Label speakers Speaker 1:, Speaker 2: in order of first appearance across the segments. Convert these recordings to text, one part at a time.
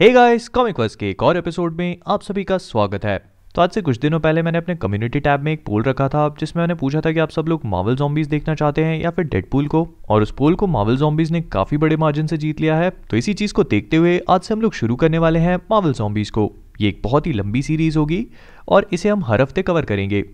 Speaker 1: Hey guys comic verse के एक और एपिसोड में आप सभी का स्वागत है। तो आज से कुछ दिनों पहले मैंने अपने कम्युनिटी टैब में एक पोल रखा था, जिसमें मैंने पूछा था कि आप सब लोग मावल जॉम्बीज देखना चाहते हैं या फिर डेडपूल को? और उस पोल को मावल जॉम्बीज ने काफ़ी बड़े मार्जिन से जीत लिया है। तो इसी चीज़ को देखते हुए आज से हम लोग शुरू करने वाले हैं मावल जॉम्बीज को। ये एक बहुत ही लंबी सीरीज़ होगी और इसे हम हर हफ़्ते कवर करेंगे।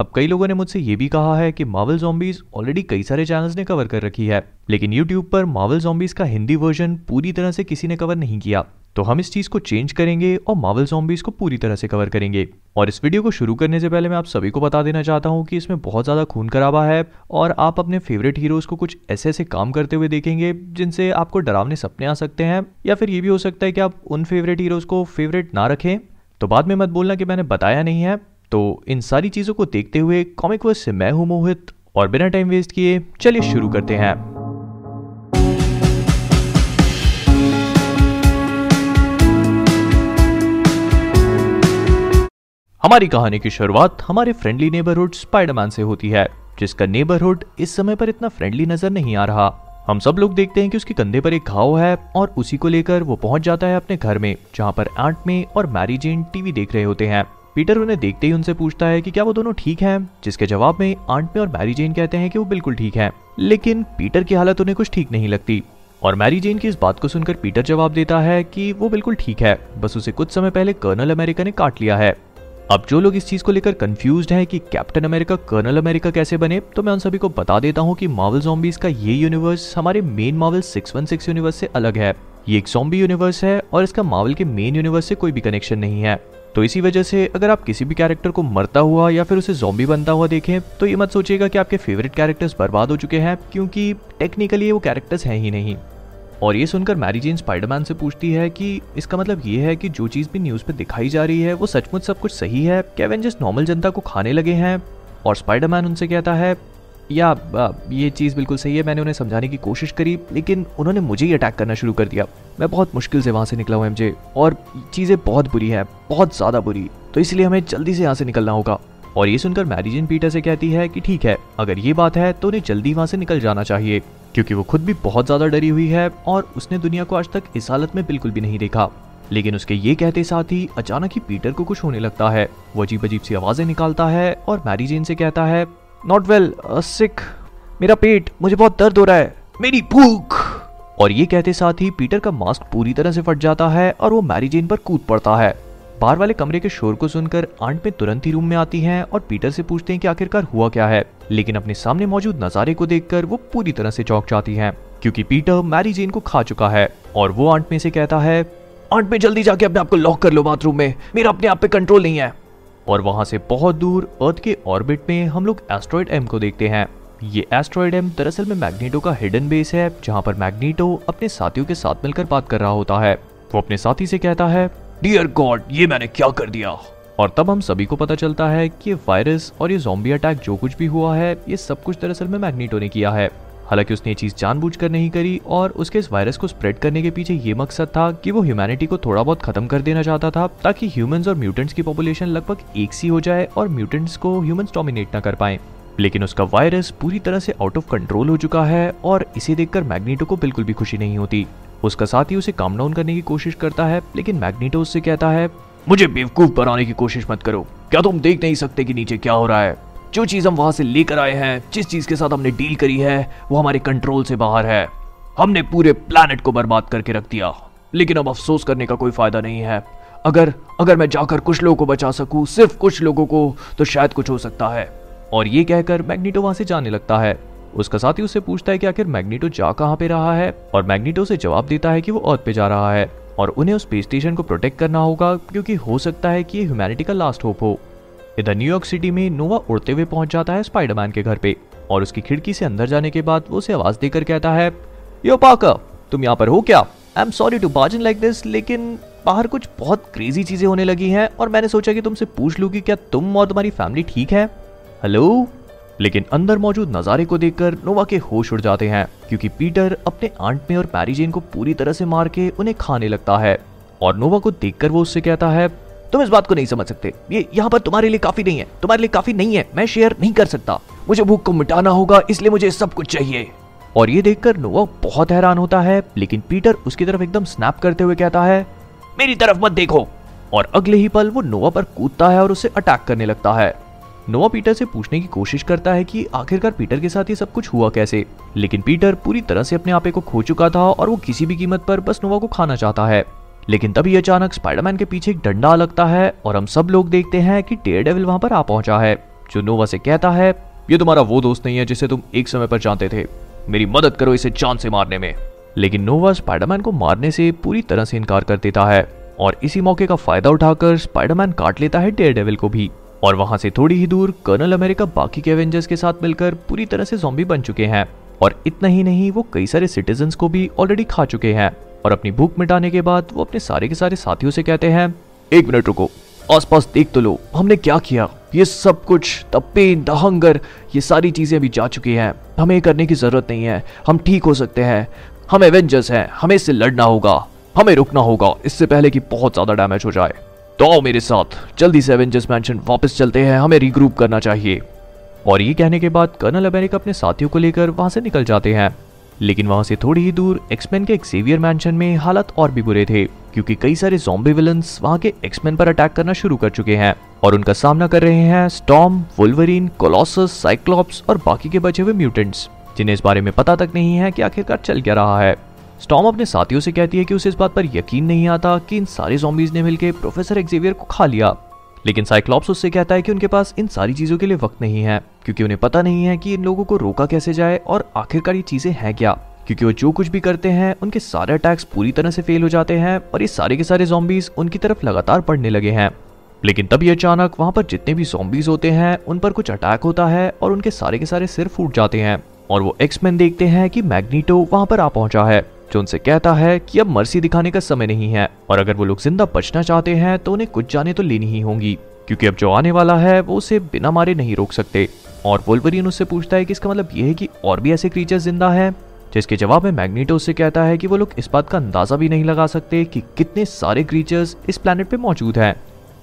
Speaker 1: अब कई लोगों ने मुझसे ये भी कहा है कि मावल जॉम्बीज ऑलरेडी कई सारे चैनल्स ने कवर कर रखी है, लेकिन यूट्यूब पर मावल जॉम्बीज का हिंदी वर्जन पूरी तरह से किसी ने कवर नहीं किया। तो हम इस चीज़ को चेंज करेंगे और मावल जॉम्बीज को पूरी तरह से कवर करेंगे। और इस वीडियो को शुरू करने से पहले मैं आप सभी को बता देना चाहता हूँ कि इसमें बहुत ज़्यादा खून खराबा है और आप अपने फेवरेट हीरोज को कुछ ऐसे ऐसे काम करते हुए देखेंगे जिनसे आपको डरावने सपने आ सकते हैं, या फिर ये भी हो सकता है कि आप उन फेवरेट हीरोज को फेवरेट ना रखें। तो बाद में मत बोलना कि मैंने बताया नहीं है। तो इन सारी चीज़ों को देखते हुए कॉमिक वर्स से मैं हूँ मोहित और बिना टाइम वेस्ट किए चलिए शुरू करते हैं। हमारी कहानी की शुरुआत हमारे फ्रेंडली नेबरहुड स्पाइडरमैन से होती है, जिसका नेबरहुड इस समय पर इतना फ्रेंडली नज़र नहीं आ रहा। हम सब लोग देखते हैं कि उसके कंधे पर एक घाव है और उसी को लेकर वो पहुँच जाता है अपने घर में, जहाँ पर आंट में और मैरी जेन टीवी देख रहे होते हैं। पीटर उन्हें देखते ही उनसे पूछता है कि क्या वो दोनों ठीक हैं, जिसके जवाब में आंट में और मैरी जेन कहते हैं कि वो बिल्कुल ठीक हैं, लेकिन पीटर की हालत उन्हें कुछ ठीक नहीं लगती। और मैरी जेन की इस बात को सुनकर पीटर जवाब देता है कि वो बिल्कुल ठीक है, बस उसे कुछ समय पहले कर्नल अमेरिका ने काट लिया है। अब जो लोग इस चीज़ को लेकर कंफ्यूज हैं कि कैप्टन अमेरिका, कर्नल अमेरिका कैसे बने तो मैं उन सभी को बता देता हूँ कि मार्वल जॉम्बीज का ये यूनिवर्स हमारे मेन मार्वल 616 यूनिवर्स से अलग है। ये एक जॉम्बी यूनिवर्स है और इसका मार्वल के मेन यूनिवर्स से कोई भी कनेक्शन नहीं है। तो इसी वजह से अगर आप किसी भी कैरेक्टर को मरता हुआ या फिर उसे जॉम्बी बनता हुआ देखें तो ये मत सोचिएगा कि आपके फेवरेट कैरेक्टर्स बर्बाद हो चुके हैं, क्योंकि टेक्निकली वो कैरेक्टर्स हैं ही नहीं। और ये सुनकर मैरी जेन स्पाइडरमैन से पूछती है कि इसका मतलब ये है कि जो चीज़ भी न्यूज़ पे दिखाई जा रही है, वो सचमुच सब कुछ सही है? क्या नॉर्मल जनता को खाने लगे हैं? और स्पाइडरमैन उनसे कहता है या ये चीज़ बिल्कुल सही है, मैंने उन्हें समझाने की कोशिश करी, लेकिन उन्होंने मुझे ही अटैक करना शुरू कर दिया। मैं बहुत मुश्किल से वहाँ से निकला हूँ एमजे और चीज़ें बहुत बुरी है, बहुत ज़्यादा बुरी तो इसलिए हमें जल्दी से यहाँ से निकलना होगा। और ये सुनकर मैरिजिन पीटर से कहती है कि ठीक है, अगर ये बात है तो उन्हें जल्दी वहाँ से निकल जाना चाहिए, क्योंकि वो खुद भी बहुत ज़्यादा डरी हुई है, और उसने दुनिया को आज तक इस हालत में बिल्कुल भी नहीं देखा। लेकिन उसके ये कहते साथ ही अचानक ही पीटर को कुछ होने लगता है। वो अजीब अजीब सी आवाज़ें निकालता है, और मैरी जेन से कहता है नॉट वेल सिक मेरा पेट, मुझे बहुत दर्द हो रहा है। मेरी भूख। और ये कहते साथ ही पीटर का मास्क पूरी तरह से फट जाता है और वो मैरी जेन पर कूद पड़ता है। बाहर वाले कमरे के शोर को सुनकर आंट में तुरंत ही रूम में आती हैं और पीटर से पूछते हैं कि आखिरकार हुआ क्या है। लेकिन अपने सामने मौजूद नजारे को देखकर वो पूरी तरह से चौक जाती हैं, क्योंकि पीटर मैरी जेन को खा चुका है और वो आंट में से कहता है आंट में जल्दी जाके अपने आप को लॉक कर लो बाथरूम में। मेरा अपने आप पे कंट्रोल नहीं है। और वहाँ से बहुत दूर अर्थ के ऑर्बिट में हम लोग एस्ट्रॉइड एम को देखते हैं। ये एस्ट्रॉइड एम दरअसल में मैग्नीटो का हिडन बेस है, जहाँ पर मैग्नीटो अपने साथियों के साथ मिलकर बात कर रहा होता है। वो अपने साथी से कहता है डियर गॉड ये मैंने क्या कर दिया? और तब हम सभी को पता चलता है कि ये वायरस और ये जोम्बी अटैक जो कुछ भी हुआ है, ये सब कुछ दरअसल में मैग्नीटो ने किया है। हालाँकि उसने ये चीज़ जानबूझकर नहीं करी और उसके इस वायरस को स्प्रेड करने के पीछे ये मकसद था कि वो ह्यूमैनिटी को थोड़ा बहुत खत्म कर देना चाहता था, ताकि ह्यूमंस और म्यूटेंट्स की पॉपुलेशन लगभग एक सी हो जाए और म्यूटेंट्स को ह्यूमंस डोमिनेट ना कर पाए। लेकिन उसका वायरस पूरी तरह से आउट ऑफ़ कंट्रोल हो चुका है और इसे देखकर मैग्नीटो को बिल्कुल भी खुशी नहीं होती। उसका साथी उसे काम डाउन करने की कोशिश करता है, लेकिन मैग्नीटो उससे कहता है, मुझे बेवकूफ़ बनाने की कोशिश मत करो। क्या तुम देख नहीं सकते कि नीचे क्या हो रहा है? जो चीज़ हम वहाँ से लेकर आए हैं, जिस चीज़ के साथ हमने डील करी है, वो हमारे कंट्रोल से बाहर है। हमने पूरे प्लानट को बर्बाद करके रख दिया। लेकिन अब अफसोस करने का कोई फ़ायदा नहीं है। अगर अगर मैं जाकर कुछ लोगों को बचा सकूँ, सिर्फ़ कुछ लोगों को तो शायद कुछ हो सकता है। और ये कहकर मैग्नीटो वहाँ से जाने लगता है। उसका साथी उससे पूछता है कि आखिर मैग्नीटो जा कहाँ पे रहा है? और मैग्नीटो से जवाब देता है कि वो अर्थ पे जा रहा है। और उन्हें उस स्पेस स्टेशन को प्रोटेक्ट करना होगा, क्योंकि हो सकता है कि ये ह्यूमैनिटी का लास्ट होप हो। इधर न्यूयॉर्क सिटी में नोवा उड़ते हुए पहुँच जाता है स्पाइडरमैन के घर पे और उसकी खिड़की से अंदर जाने के बाद वो उसे आवाज़ देकर कहता है, यो पाकर तुम यहाँ पर हो क्या? I am sorry to bargain like this लेकिन बाहर कुछ बहुत क्रेजी चीज़ें होने लगी हैं और मैंने सोचा कि तुमसे पूछ लूँ कि क्या तुम और तुम्हारी फैमिली ठीक है? हेलो लेकिन अंदर मौजूद नजारे को देखकर नोवा के होश उड़ जाते हैं, क्योंकि पीटर अपने आंट में और मैरीजेन को पूरी तरह से मार के उन्हें खाने लगता है और नोवा को देखकर वो उससे कहता है तुम इस बात को नहीं समझ सकते। ये यहाँ पर तुम्हारे लिए काफ़ी नहीं है। तुम्हारे लिए काफ़ी नहीं है। मैं शेयर नहीं कर सकता। मुझे भूख को मिटाना होगा, इसलिए मुझे सब कुछ चाहिए। और ये देखकर नोवा बहुत हैरान होता है, लेकिन पीटर उसकी तरफ़ एकदम स्नैप करते हुए कहता है, मेरी तरफ़ मत देखो। और अगले ही पल वो नोवा पर कूदता है और उसे अटैक करने लगता है। नोवा पीटर से पूछने की कोशिश करता है कि आखिरकार पीटर के साथ ये सब कुछ हुआ कैसे? लेकिन पीटर पूरी तरह से अपने आपे को खो चुका था और वो किसी भी कीमत पर बस नोवा को खाना चाहता है। लेकिन तभी अचानक स्पाइडरमैन के पीछे एक डंडा लगता है और हम सब लोग देखते हैं कि टेयर डेविल वहाँ पर आ पहुँचा है। जो नोवा से कहता है, ये तुम्हारा वो दोस्त नहीं है जिसे तुम एक समय पर जानते थे। मेरी मदद करो इसे जान से मारने में। लेकिन नोवा स्पाइडरमैन को मारने से पूरी तरह से इनकार कर देता है और इसी मौके का फ़ायदा उठाकर स्पाइडरमैन काट लेता है डेयर डेविल को भी। और वहाँ से थोड़ी ही दूर कर्नल अमेरिका, बाकी के एवेंजर्स के साथ मिलकर पूरी तरह से जॉम्बी बन चुके हैं। और इतना ही नहीं, वो कई सारे सिटीजन को भी ऑलरेडी खा चुके हैं। और अपनी भूख मिटाने के बाद वो अपने सारे के सारे साथियों से कहते हैं, एक मिनट रुको, आसपास देख तो लो, हमने क्या किया? ये सब कुछ द पेन द हंगर ये सारी चीज़ें अभी जा चुकी हैं। हमें करने की ज़रूरत नहीं है। हम ठीक हो सकते हैं। हम एवेंजर्स हैं। हमें इससे लड़ना होगा। हमें रुकना होगा। इससे पहले कि बहुत ज़्यादा डैमेज हो जाए। तो आओ मेरे साथ। जल्दी से एवेंजर्स मैंशन वापस चलते हैं। हमें रीग्रुप करना चाहिए। और ये कहने के बाद कर्नल अमेरिका अपने साथियों को लेकर वहाँ से निकल जाते हैं। लेकिन वहाँ से थोड़ी ही दूर एक्समैन के एक्सेवियर मैंशन में हालत और भी बुरे थे, क्योंकि कई सारे जॉम्बी विलन्स वहाँ के एक्समैन पर अटैक करना शुरू कर चुके हैं और उनका सामना कर रहे हैं स्टॉम वुल्वरीन कोलोसस साइक्लोप्स और बाकी के बचे हुए म्यूटेंट्स जिन्हें इस बारे में पता तक नहीं है कि आखिरकार चल क्या रहा है। स्टॉम अपने साथियों से कहती है कि उसे इस बात पर यकीन नहीं आता कि इन सारे जॉम्बीज ने मिलकर प्रोफेसर एक्जेवियर को खा लिया। लेकिन साइक्लॉप्स उससे कहता है कि उनके पास इन सारी चीज़ों के लिए वक्त नहीं है, क्योंकि उन्हें पता नहीं है कि इन लोगों को रोका कैसे जाए और आखिरकार ये चीज़ें हैं क्या। क्योंकि वो जो कुछ भी करते हैं, उनके सारे अटैक्स पूरी तरह से फेल हो जाते हैं और ये सारे के सारे जॉम्बीज उनकी तरफ़ लगातार पड़ने लगे हैं। लेकिन तभी अचानक वहाँ पर जितने भी जॉम्बीज होते हैं, उन पर कुछ अटैक होता है और उनके सारे के सारे सिर फूट जाते हैं। और वो एक्समैन देखते हैं कि मैग्नीटो वहाँ पर आ पहुँचा है। जो उनसे कहता है कि अब मर्सी दिखाने का समय नहीं है, और अगर वो लोग ज़िंदा बचना चाहते हैं तो उन्हें कुछ जाने तो लेनी ही होंगी, क्योंकि अब जो आने वाला है, वो उसे बिना मारे नहीं रोक सकते। और वोल्वरिन उससे पूछता है कि इसका मतलब ये है कि और भी ऐसे क्रीचर ज़िंदा है? जिसके जवाब में मैग्नीटो उससे कहता है कि वो लोग इस बात का अंदाज़ा भी नहीं लगा सकते कि कितने सारे क्रीचर्स इस प्लेनेट पे मौजूद हैं।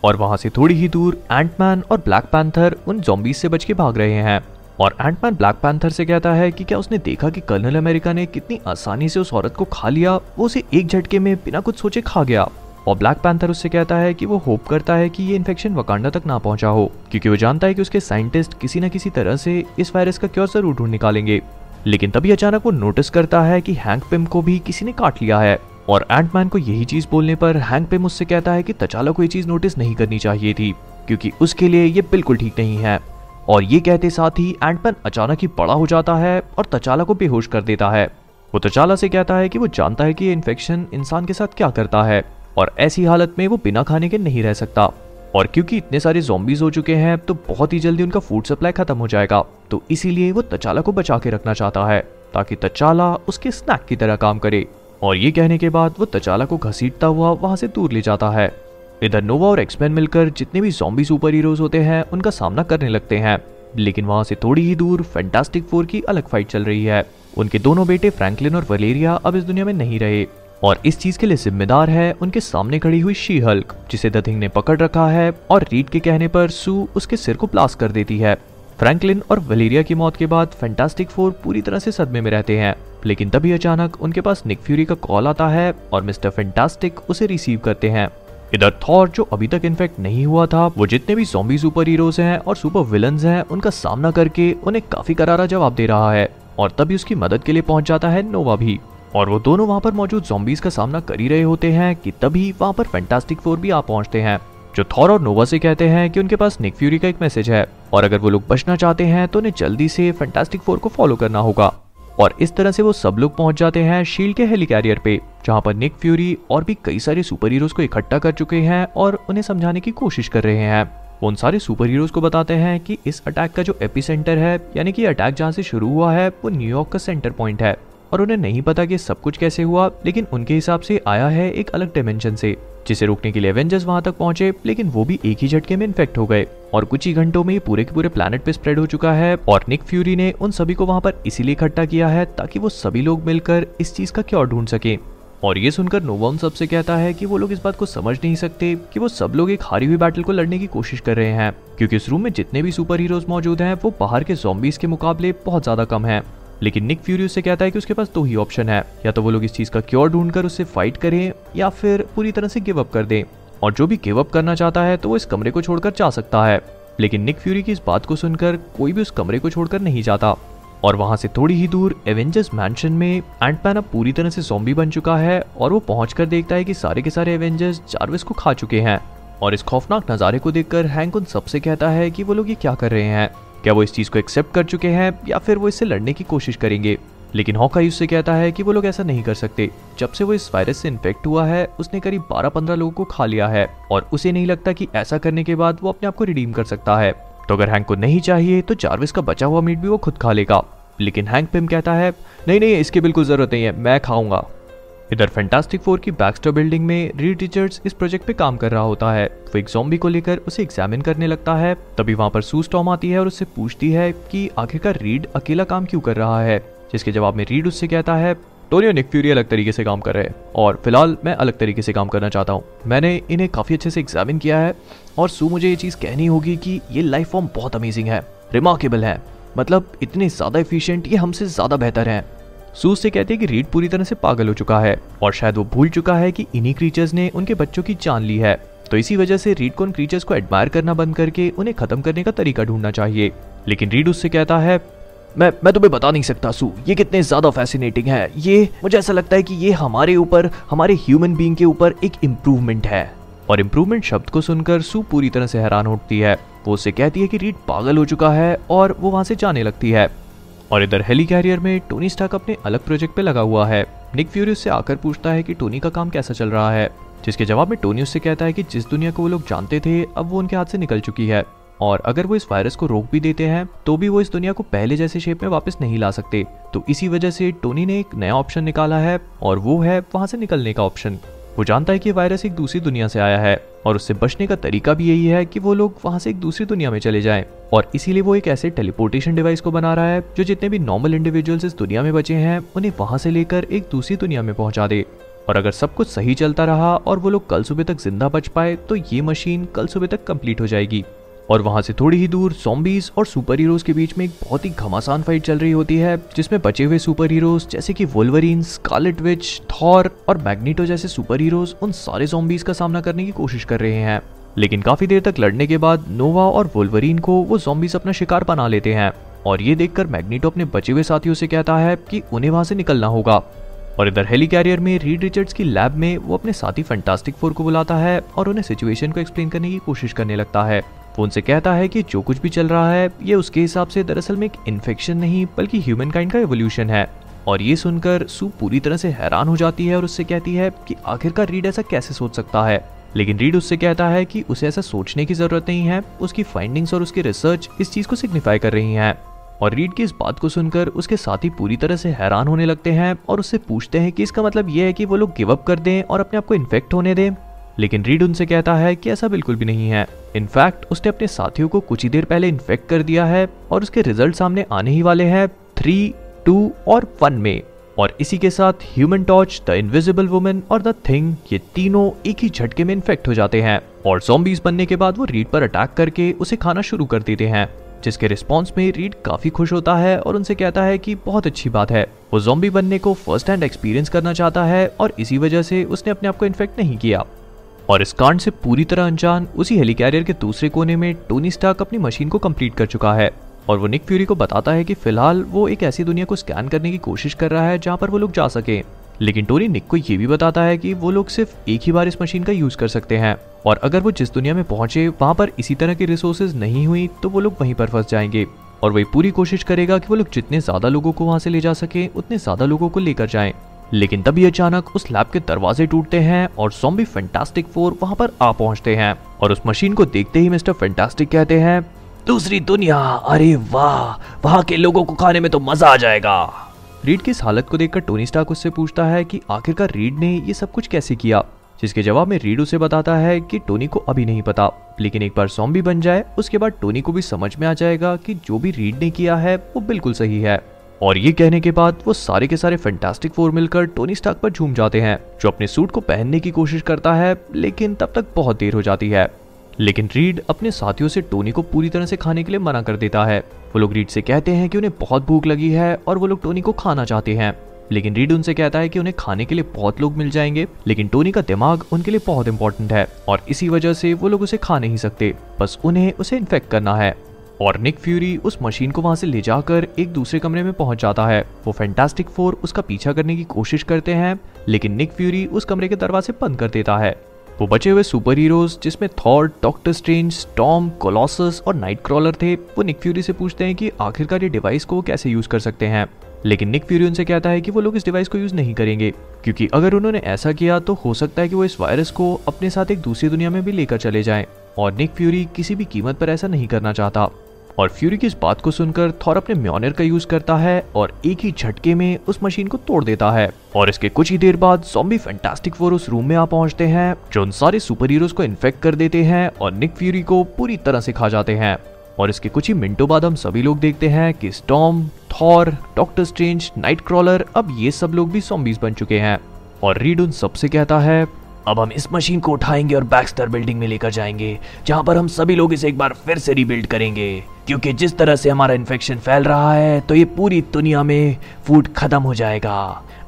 Speaker 1: और वहाँ से थोड़ी ही दूर एंटमैन और ब्लैक पैंथर उन जॉम्बीज से बच के भाग रहे हैं। और एंटमैन ब्लैक पैंथर से कहता है कि क्या उसने देखा कि कर्नल अमेरिका ने कितनी आसानी से उस औरत को खा लिया? वो उसे एक झटके में बिना कुछ सोचे खा गया। और ब्लैक पैंथर उससे कहता है कि वो होप करता है कि ये इन्फेक्शन वकांडा तक ना पहुँचा हो, क्योंकि वो जानता है कि उसके साइंटिस्ट किसी न किसी तरह से इस वायरस का क्योर ज़रूर ढूंढ निकालेंगे। लेकिन तभी अचानक वो नोटिस करता है कि हैंक पिम को भी किसी ने काट लिया है। और एंटमैन को यही चीज़ बोलने पर हैंक पिम उससे कहता है कि तचाला को ये चीज़ नोटिस नहीं करनी चाहिए थी, क्योंकि उसके लिए ये बिल्कुल ठीक नहीं है। और ये कहते साथ ही एंटमैन अचानक ही बड़ा हो जाता है और तचाला को बेहोश कर देता है। वो तचाला से कहता है कि वो जानता है कि ये इन्फेक्शन इंसान के साथ क्या करता है और ऐसी हालत में वो बिना खाने के नहीं रह सकता। और क्योंकि इतने सारे जॉम्बीज हो चुके हैं तो बहुत ही जल्दी उनका फ़ूड सप्लाई खत्म हो जाएगा। तो इसीलिए वो तचाला को बचा के रखना चाहता है, ताकि तचाला उसके स्नैक की तरह काम करे। और ये कहने के बाद वो तचाला को घसीटता हुआ वहाँ से दूर ले जाता है। इधर नोवा और एक्समैन मिलकर जितने भी जॉम्बी सुपर हीरोज होते हैं, उनका सामना करने लगते हैं। लेकिन वहाँ से थोड़ी ही दूर फैंटास्टिक फोर की अलग फाइट चल रही है। उनके दोनों बेटे फ्रैंकलिन और वलेरिया अब इस दुनिया में नहीं रहे। और इस चीज़ के लिए जिम्मेदार है उनके सामने खड़ी हुई शी हल्क जिसे दथिंग ने पकड़ रखा है और रीड के कहने पर सू उसके सिर को ब्लास्ट कर देती है। फ्रैंकलिन और वलेरिया की मौत के बाद फैंटास्टिक फोर पूरी तरह से सदमे में रहते हैं। लेकिन तभी अचानक उनके पास निक फ्यूरी का कॉल आता है और मिस्टर फैंटास्टिक उसे रिसीव करते हैं। इधर थॉर जो अभी तक इन्फेक्ट नहीं हुआ था, वो जितने भी जॉम्बी सुपर हीरोज हैं और सुपर विलन्स हैं, उनका सामना करके उन्हें काफ़ी करारा जवाब दे रहा है और तभी उसकी मदद के लिए पहुँच जाता है नोवा भी। और वो दोनों वहाँ पर मौजूद जॉम्बीज का सामना कर ही रहे होते हैं कि तभी वहाँ पर फैंटास्टिक फोर भी आ पहुँचते हैं, जो थॉर और नोवा से कहते हैं कि उनके पास निक फ्यूरी का एक मैसेज है। और अगर वो लोग बचना चाहते हैं तो उन्हें जल्दी से फैंटास्टिक फोर को फॉलो करना होगा। और इस तरह से वो सब लोग पहुँच जाते हैं शील्ड के हेलीकैरियर पे, जहाँ पर निक फ्यूरी और भी कई सारे सुपर हीरोज को इकट्ठा कर चुके हैं और उन्हें समझाने की कोशिश कर रहे हैं। उन सारे सुपर हीरोज को बताते हैं कि इस अटैक का जो एपिसेंटर है, यानी कि अटैक जहाँ से शुरू हुआ है, वो न्यूयॉर्क का सेंटर पॉइंट है। और उन्हें नहीं पता कि सब कुछ कैसे हुआ, लेकिन उनके हिसाब से आया है एक अलग डायमेंशन से, जिसे रोकने के लिए एवेंजर्स वहाँ तक पहुँचे, लेकिन वो भी एक ही झटके में इन्फेक्ट हो गए। और कुछ ही घंटों में पूरे के पूरे प्लानट पे स्प्रेड हो चुका है, और निक फ्यूरी ने उन सभी को वहाँ पर इसीलिए इकट्ठा किया है ताकि वो सभी लोग मिलकर इस चीज़ का क्योर ढूंढ सके। और ये सुनकर नोवा उन सबसे कहता है कि वो लोग इस बात को समझ नहीं सकते कि वो सब लोग एक हारी हुई बैटल को लड़ने की कोशिश कर रहे हैं, क्योंकि इस रूम में जितने भी सुपर हीरोज मौजूद हैं, वो बाहर के जॉम्बीज के मुकाबले बहुत ज़्यादा कम हैं। लेकिन निक फ्यूरी उससे कहता है कि उसके पास दो ही ऑप्शन है। या तो वो लोग इस चीज़ का क्योर ढूंढकर उससे फाइट करें, या फिर पूरी तरह से गिव अप कर दें। और जो भी गिव अप करना चाहता है तो वो इस कमरे को छोड़कर जा सकता है। लेकिन निक फ्यूरी की इस बात को सुनकर कोई भी उस कमरे को छोड़कर नहीं जाता। और वहाँ से थोड़ी ही दूर एवेंजर्स मैंशन में एंटमैन अब पूरी तरह से जॉम्बी बन चुका है और वो पहुंचकर देखता है कि सारे के सारे एवेंजर्स चार्विस को खा चुके हैं। और इस खौफनाक नज़ारे को देखकर हैंक उन सबसे कहता है कि वो लोग ये क्या कर रहे हैं। क्या वो इस चीज़ को एक्सेप्ट कर चुके हैं या फिर वो इससे लड़ने की कोशिश करेंगे? लेकिन हॉकाई उससे कहता है कि वो लोग ऐसा नहीं कर सकते। जब से वो इस वायरस से इन्फेक्ट हुआ है, उसने करीब 12-15 लोगों को खा लिया है और उसे नहीं लगता कि ऐसा करने के बाद वो अपने आप को रिडीम कर सकता है। तो अगर हैंक को नहीं चाहिए तो चार्विस का बचा हुआ मीट भी वो खुद खा लेगा। लेकिन हैंक पिम कहता है, नहीं नहीं, इसकी बिल्कुल ज़रूरत नहीं है, मैं खाऊँगा। इधर फैंटास्टिक फोर की बैक्स्टर बिल्डिंग में रीड रिचर्ड्स इस प्रोजेक्ट पे काम कर रहा होता है। वो एक जॉम्बी को लेकर उसे एग्जामिन करने लगता है। तभी वहाँ पर सू स्टॉम आती है और उससे पूछती है कि आखिरकार रीड अकेला काम क्यों कर रहा है? जिसके जवाब में रीड उससे कहता है टोनी और निक फ्यूरी अलग तरीके से काम कर रहे हैं और फ़िलहाल मैं अलग तरीके से काम करना चाहता हूँ। मैंने इन्हें काफ़ी अच्छे से एग्जामिन किया है और सू मुझे ये चीज़ कहनी होगी कि ये लाइफ फॉर्म बहुत अमेजिंग है रिमार्केबल है। मतलब इतने ज़्यादा एफिशिएंट ये हमसे ज़्यादा बेहतर है। सू से कहते हैं कि रीड पूरी तरह से पागल हो चुका है और शायद वो भूल चुका है कि इन्हीं क्रीचर्स ने उनके बच्चों की जान ली है। तो इसी वजह से रीड को उन क्रीचर्स को एडमायर करना बंद करके उन्हें खत्म करने का तरीका ढूंढना चाहिए। लेकिन रीड उससे कहता है, मैं मैं तुम्हें बता नहीं सकता सू, ये कितने ज़्यादा फैसिनेटिंग है। ये, मुझे ऐसा लगता है कि ये हमारे ऊपर, हमारे ह्यूमन बींग के ऊपर एक इम्प्रूवमेंट है। और इम्प्रूवमेंट शब्द को सुनकर सू पूरी तरह से हैरान होती है। वो उससे कहती है कि रीड पागल हो चुका है और वो वहाँ से जाने लगती है। और इधर हेली कैरियर में टोनी स्टार्क अपने अलग प्रोजेक्ट पे लगा हुआ है। निक फ्यूरी उससे आकर पूछता है कि टोनी का काम कैसा चल रहा है, जिसके जवाब में टोनी उससे कहता है कि जिस दुनिया को वो लोग जानते थे, अब वो उनके हाथ से निकल चुकी है। और अगर वो इस वायरस को रोक भी देते हैं तो भी वो इस दुनिया को पहले जैसे शेप में वापस नहीं ला सकते। तो इसी वजह से टोनी ने एक नया ऑप्शन निकाला है, और वो है वहाँ से निकलने का ऑप्शन वो जानता है कि वायरस एक दूसरी दुनिया से आया है। और उससे बचने का तरीका भी यही है कि वो लोग वहाँ से एक दूसरी दुनिया में चले जाएँ। और इसीलिए वो एक ऐसे टेलीपोर्टेशन डिवाइस को बना रहा है, जो जितने भी नॉर्मल इंडिविजुअल्स इस दुनिया में बचे हैं, उन्हें वहाँ से लेकर एक दूसरी दुनिया में पहुँचा दे। और अगर सब कुछ सही चलता रहा और वो लोग कल सुबह तक ज़िंदा बच पाए तो ये मशीन कल सुबह तक कंप्लीट हो जाएगी। और वहाँ से थोड़ी ही दूर सॉम्बीज और सुपर हीरोज के बीच में एक बहुत ही घमासान फाइट चल रही होती है, जिसमें बचे हुए सुपर हीरोज जैसे कि वोल्वरीन स्कारलेट विच थॉर और मैग्नीटो जैसे सुपर हीरोज उन सारे जॉम्बीज का सामना करने की कोशिश कर रहे हैं। लेकिन काफ़ी देर तक लड़ने के बाद नोवा और वोल्वरीन को वो जॉम्बीज अपना शिकार बना लेते हैं और ये देखकर मैग्नीटो अपने बचे हुए साथियों से कहता है कि उन्हें वहाँ से निकलना होगा। और इधर हेली कैरियर में रीड रिचर्ड्स की लैब में वो अपने साथी फैंटास्टिक फोर को बुलाता है और उन्हें सिचुएशन को एक्सप्लेन करने की कोशिश करने लगता है। वो उनसे कहता है कि जो कुछ भी चल रहा है, ये उसके हिसाब से दरअसल में एक इन्फेक्शन नहीं, बल्कि ह्यूमन काइंड का एवोल्यूशन है। और ये सुनकर सू पूरी तरह से हैरान हो जाती है और उससे कहती है कि आखिरकार रीड ऐसा कैसे सोच सकता है? लेकिन रीड उससे कहता है कि उसे ऐसा सोचने की ज़रूरत नहीं है, उसकी फाइंडिंग्स और उसकी रिसर्च इस चीज़ को सिग्निफाई कर रही हैं। और रीड की इस बात को सुनकर उसके साथी पूरी तरह से हैरान होने लगते हैं और उससे पूछते हैं कि इसका मतलब यह है कि वो लोग गिव अप कर दें और अपने आप को इन्फेक्ट होने दें। लेकिन रीड उनसे कहता है कि ऐसा बिल्कुल भी नहीं है। इनफैक्ट उसने अपने साथियों को कुछ ही देर पहले इन्फेक्ट कर दिया है और उसके रिज़ल्ट सामने आने ही वाले हैं थ्री टू और वन में। और इसी के साथ human torch the invisible woman और द थिंग ये तीनों एक ही झटके में इन्फेक्ट हो जाते हैं। और जॉम्बीज बनने के बाद वो रीड पर अटैक करके उसे खाना शुरू कर देते हैं, जिसके रिस्पॉन्स में रीड काफ़ी खुश होता है और उनसे कहता है कि बहुत अच्छी बात है। वो जोम्बी बनने को फ़र्स्ट हैंड एक्सपीरियंस करना चाहता है और इसी वजह से उसने अपने आप को इन्फेक्ट नहीं किया। और इस कांड से पूरी तरह अनजान, उसी हेलीकैरियर के दूसरे कोने में टोनी स्टार्क अपनी मशीन को कंप्लीट कर चुका है। और वो निक फ्यूरी को बताता है कि फ़िलहाल वो एक ऐसी दुनिया को स्कैन करने की कोशिश कर रहा है जहाँ पर वो लोग जा सके। लेकिन टोनी निक को ये भी बताता है कि वो लोग सिर्फ़ एक ही बार इस मशीन का यूज़ कर सकते हैं। और अगर वो जिस दुनिया में पहुँचे, वहाँ पर इसी तरह की रिसोर्सेज नहीं हुई तो वो लोग वहीं पर फंस जाएँगे। और वही पूरी कोशिश करेगा कि वो लोग जितने ज़्यादा लोगों को वहाँ से ले जा सके, उतने ज़्यादा लोगों को लेकर जाएँ। लेकिन तभी अचानक उस लैब के दरवाजे टूटते हैं और सॉम्बी फैंटास्टिक फोर वहाँ पर आ पहुँचते हैं। और उस मशीन को देखते ही मिस्टर फैंटास्टिक कहते हैं, दूसरी दुनिया, अरे वाह, वहाँ के लोगों को खाने में तो मज़ा आ जाएगा। रीड की हालत को देखकर टोनी स्टार्क उससे पूछता है कि आखिरकार रीड ने ये सब कुछ कैसे किया? जिसके जवाब में रीड उसे बताता है कि टोनी को अभी नहीं पता। लेकिन एक बार सॉम्बी बन जाए, उसके बाद टोनी को भी समझ में आ जाएगा कि जो भी रीड ने किया है, वो बिल्कुल सही है। और ये कहने के बाद वो सारे के सारे फैंटास्टिक फोर मिलकर टोनी स्टार्क पर झूम जाते हैं, जो अपने सूट को पहनने की कोशिश करता है, लेकिन तब तक बहुत देर हो जाती है। लेकिन रीड अपने साथियों से टोनी को पूरी तरह से खाने के लिए मना कर देता है। वो लोग रीड से कहते हैं कि उन्हें बहुत भूख लगी है और वो लोग टोनी को खाना चाहते हैं। लेकिन रीड उनसे कहता है कि उन्हें खाने के लिए बहुत लोग मिल जाएँगे, लेकिन टोनी का दिमाग उनके लिए बहुत इंपॉर्टेंट है और इसी वजह से वो लोग उसे खा नहीं सकते, बस उन्हें उसे इन्फेक्ट करना है। और निक फ्यूरी उस मशीन को वहाँ से ले जाकर एक दूसरे कमरे में पहुँच जाता है। वो फैंटास्टिक फोर उसका पीछा करने की कोशिश करते हैं, लेकिन निक फ्यूरी उस कमरे के दरवाजे बंद कर देता है। वो बचे हुए सुपर हीरोज जिसमें Thor Doctor Strange Storm Colossus और नाइट क्रॉलर थे, वो निक फ्यूरी से पूछते हैं कि आखिरकार ये डिवाइस को कैसे यूज़ कर सकते हैं। लेकिन निक फ्यूरी उनसे कहता है कि वो लोग इस डिवाइस को यूज़ नहीं करेंगे, क्योंकि अगर उन्होंने ऐसा किया तो हो सकता है कि वो इस वायरस को अपने साथ एक दूसरी दुनिया में भी लेकर चले जाएँ। और निक फ्यूरी किसी भी कीमत पर ऐसा नहीं करना चाहता। और फ्यूरी की इस बात को सुनकर थॉर अपने म्योनर का यूज़ करता है और एक ही झटके में उस मशीन को तोड़ देता है। और इसके कुछ ही देर बाद सॉम्बी फैंटास्टिक फोर उस रूम में आ पहुँचते हैं, जो उन सारे सुपर हीरोज को इन्फेक्ट कर देते हैं और निक फ्यूरी को पूरी तरह से खा जाते हैं। और इसके कुछ ही मिनटों बाद हम सभी लोग देखते हैं कि Storm Thor Doctor Strange Nightcrawler अब ये सब लोग भी सॉम्बीज बन चुके हैं। और रीड उन सबसे कहता है अब हम इस मशीन को उठाएँगे और बैक्स्टर बिल्डिंग में लेकर जाएँगे, जहाँ पर हम सभी लोग इसे एक बार फिर से रीबिल्ड करेंगे। क्योंकि जिस तरह से हमारा इन्फेक्शन फैल रहा है तो ये पूरी दुनिया में फ़ूड खत्म हो जाएगा।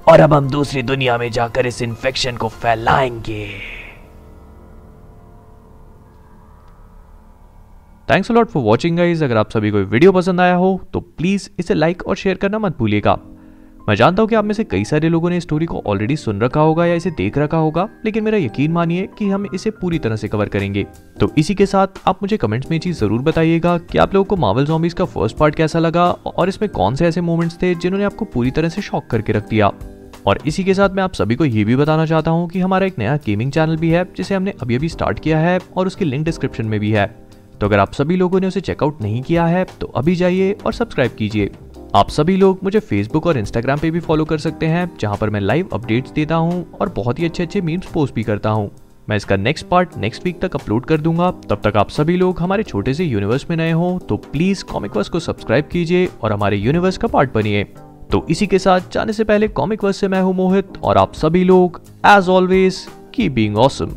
Speaker 1: और अब हम दूसरी दुनिया में जाकर इस इन्फेक्शन को फैलाएँगे। Thanks lot for watching guys अगर आप सभी को वीडियो पसंद आया हो तो प्लीज़ इसे लाइक और शेयर करना मत भूलिएगा। मैं जानता हूँ कि आप में से कई सारे लोगों ने स्टोरी को ऑलरेडी सुन रखा होगा या इसे देख रखा होगा, लेकिन मेरा यकीन मानिए कि हम इसे पूरी तरह से कवर करेंगे। तो इसी के साथ आप मुझे कमेंट्स में चीज़ ज़रूर बताइएगा कि आप लोगों को मावल जॉम्बीज का फ़र्स्ट पार्ट कैसा लगा और इसमें कौन से ऐसे मोमेंट्स थे जिन्होंने आपको पूरी तरह से शॉक करके रख दिया। और इसी के साथ मैं आप सभी को ये भी बताना चाहता हूँ कि हमारा एक नया गेमिंग चैनल भी है, जिसे हमने अभी अभी स्टार्ट किया है और उसकी लिंक डिस्क्रिप्शन में भी है। तो अगर आप सभी लोगों ने उसे चेकआउट नहीं किया है तो अभी जाइए और सब्सक्राइब कीजिए। आप सभी लोग मुझे फेसबुक और इंस्टाग्राम पे भी फॉलो कर सकते हैं, जहाँ पर मैं लाइव अपडेट्स देता हूँ और बहुत ही अच्छे अच्छे मीम्स पोस्ट भी करता हूँ। मैं इसका नेक्स्ट पार्ट नेक्स्ट वीक तक अपलोड कर दूँगा। तब तक आप सभी लोग हमारे छोटे से यूनिवर्स में नए हो तो प्लीज़ कॉमिक वर्स को सब्सक्राइब कीजिए और हमारे यूनिवर्स का पार्ट बनिए। तो इसी के साथ जाने से पहले कॉमिक वर्स से मैं हूँ मोहित और आप सभी लोग as always keep being awesome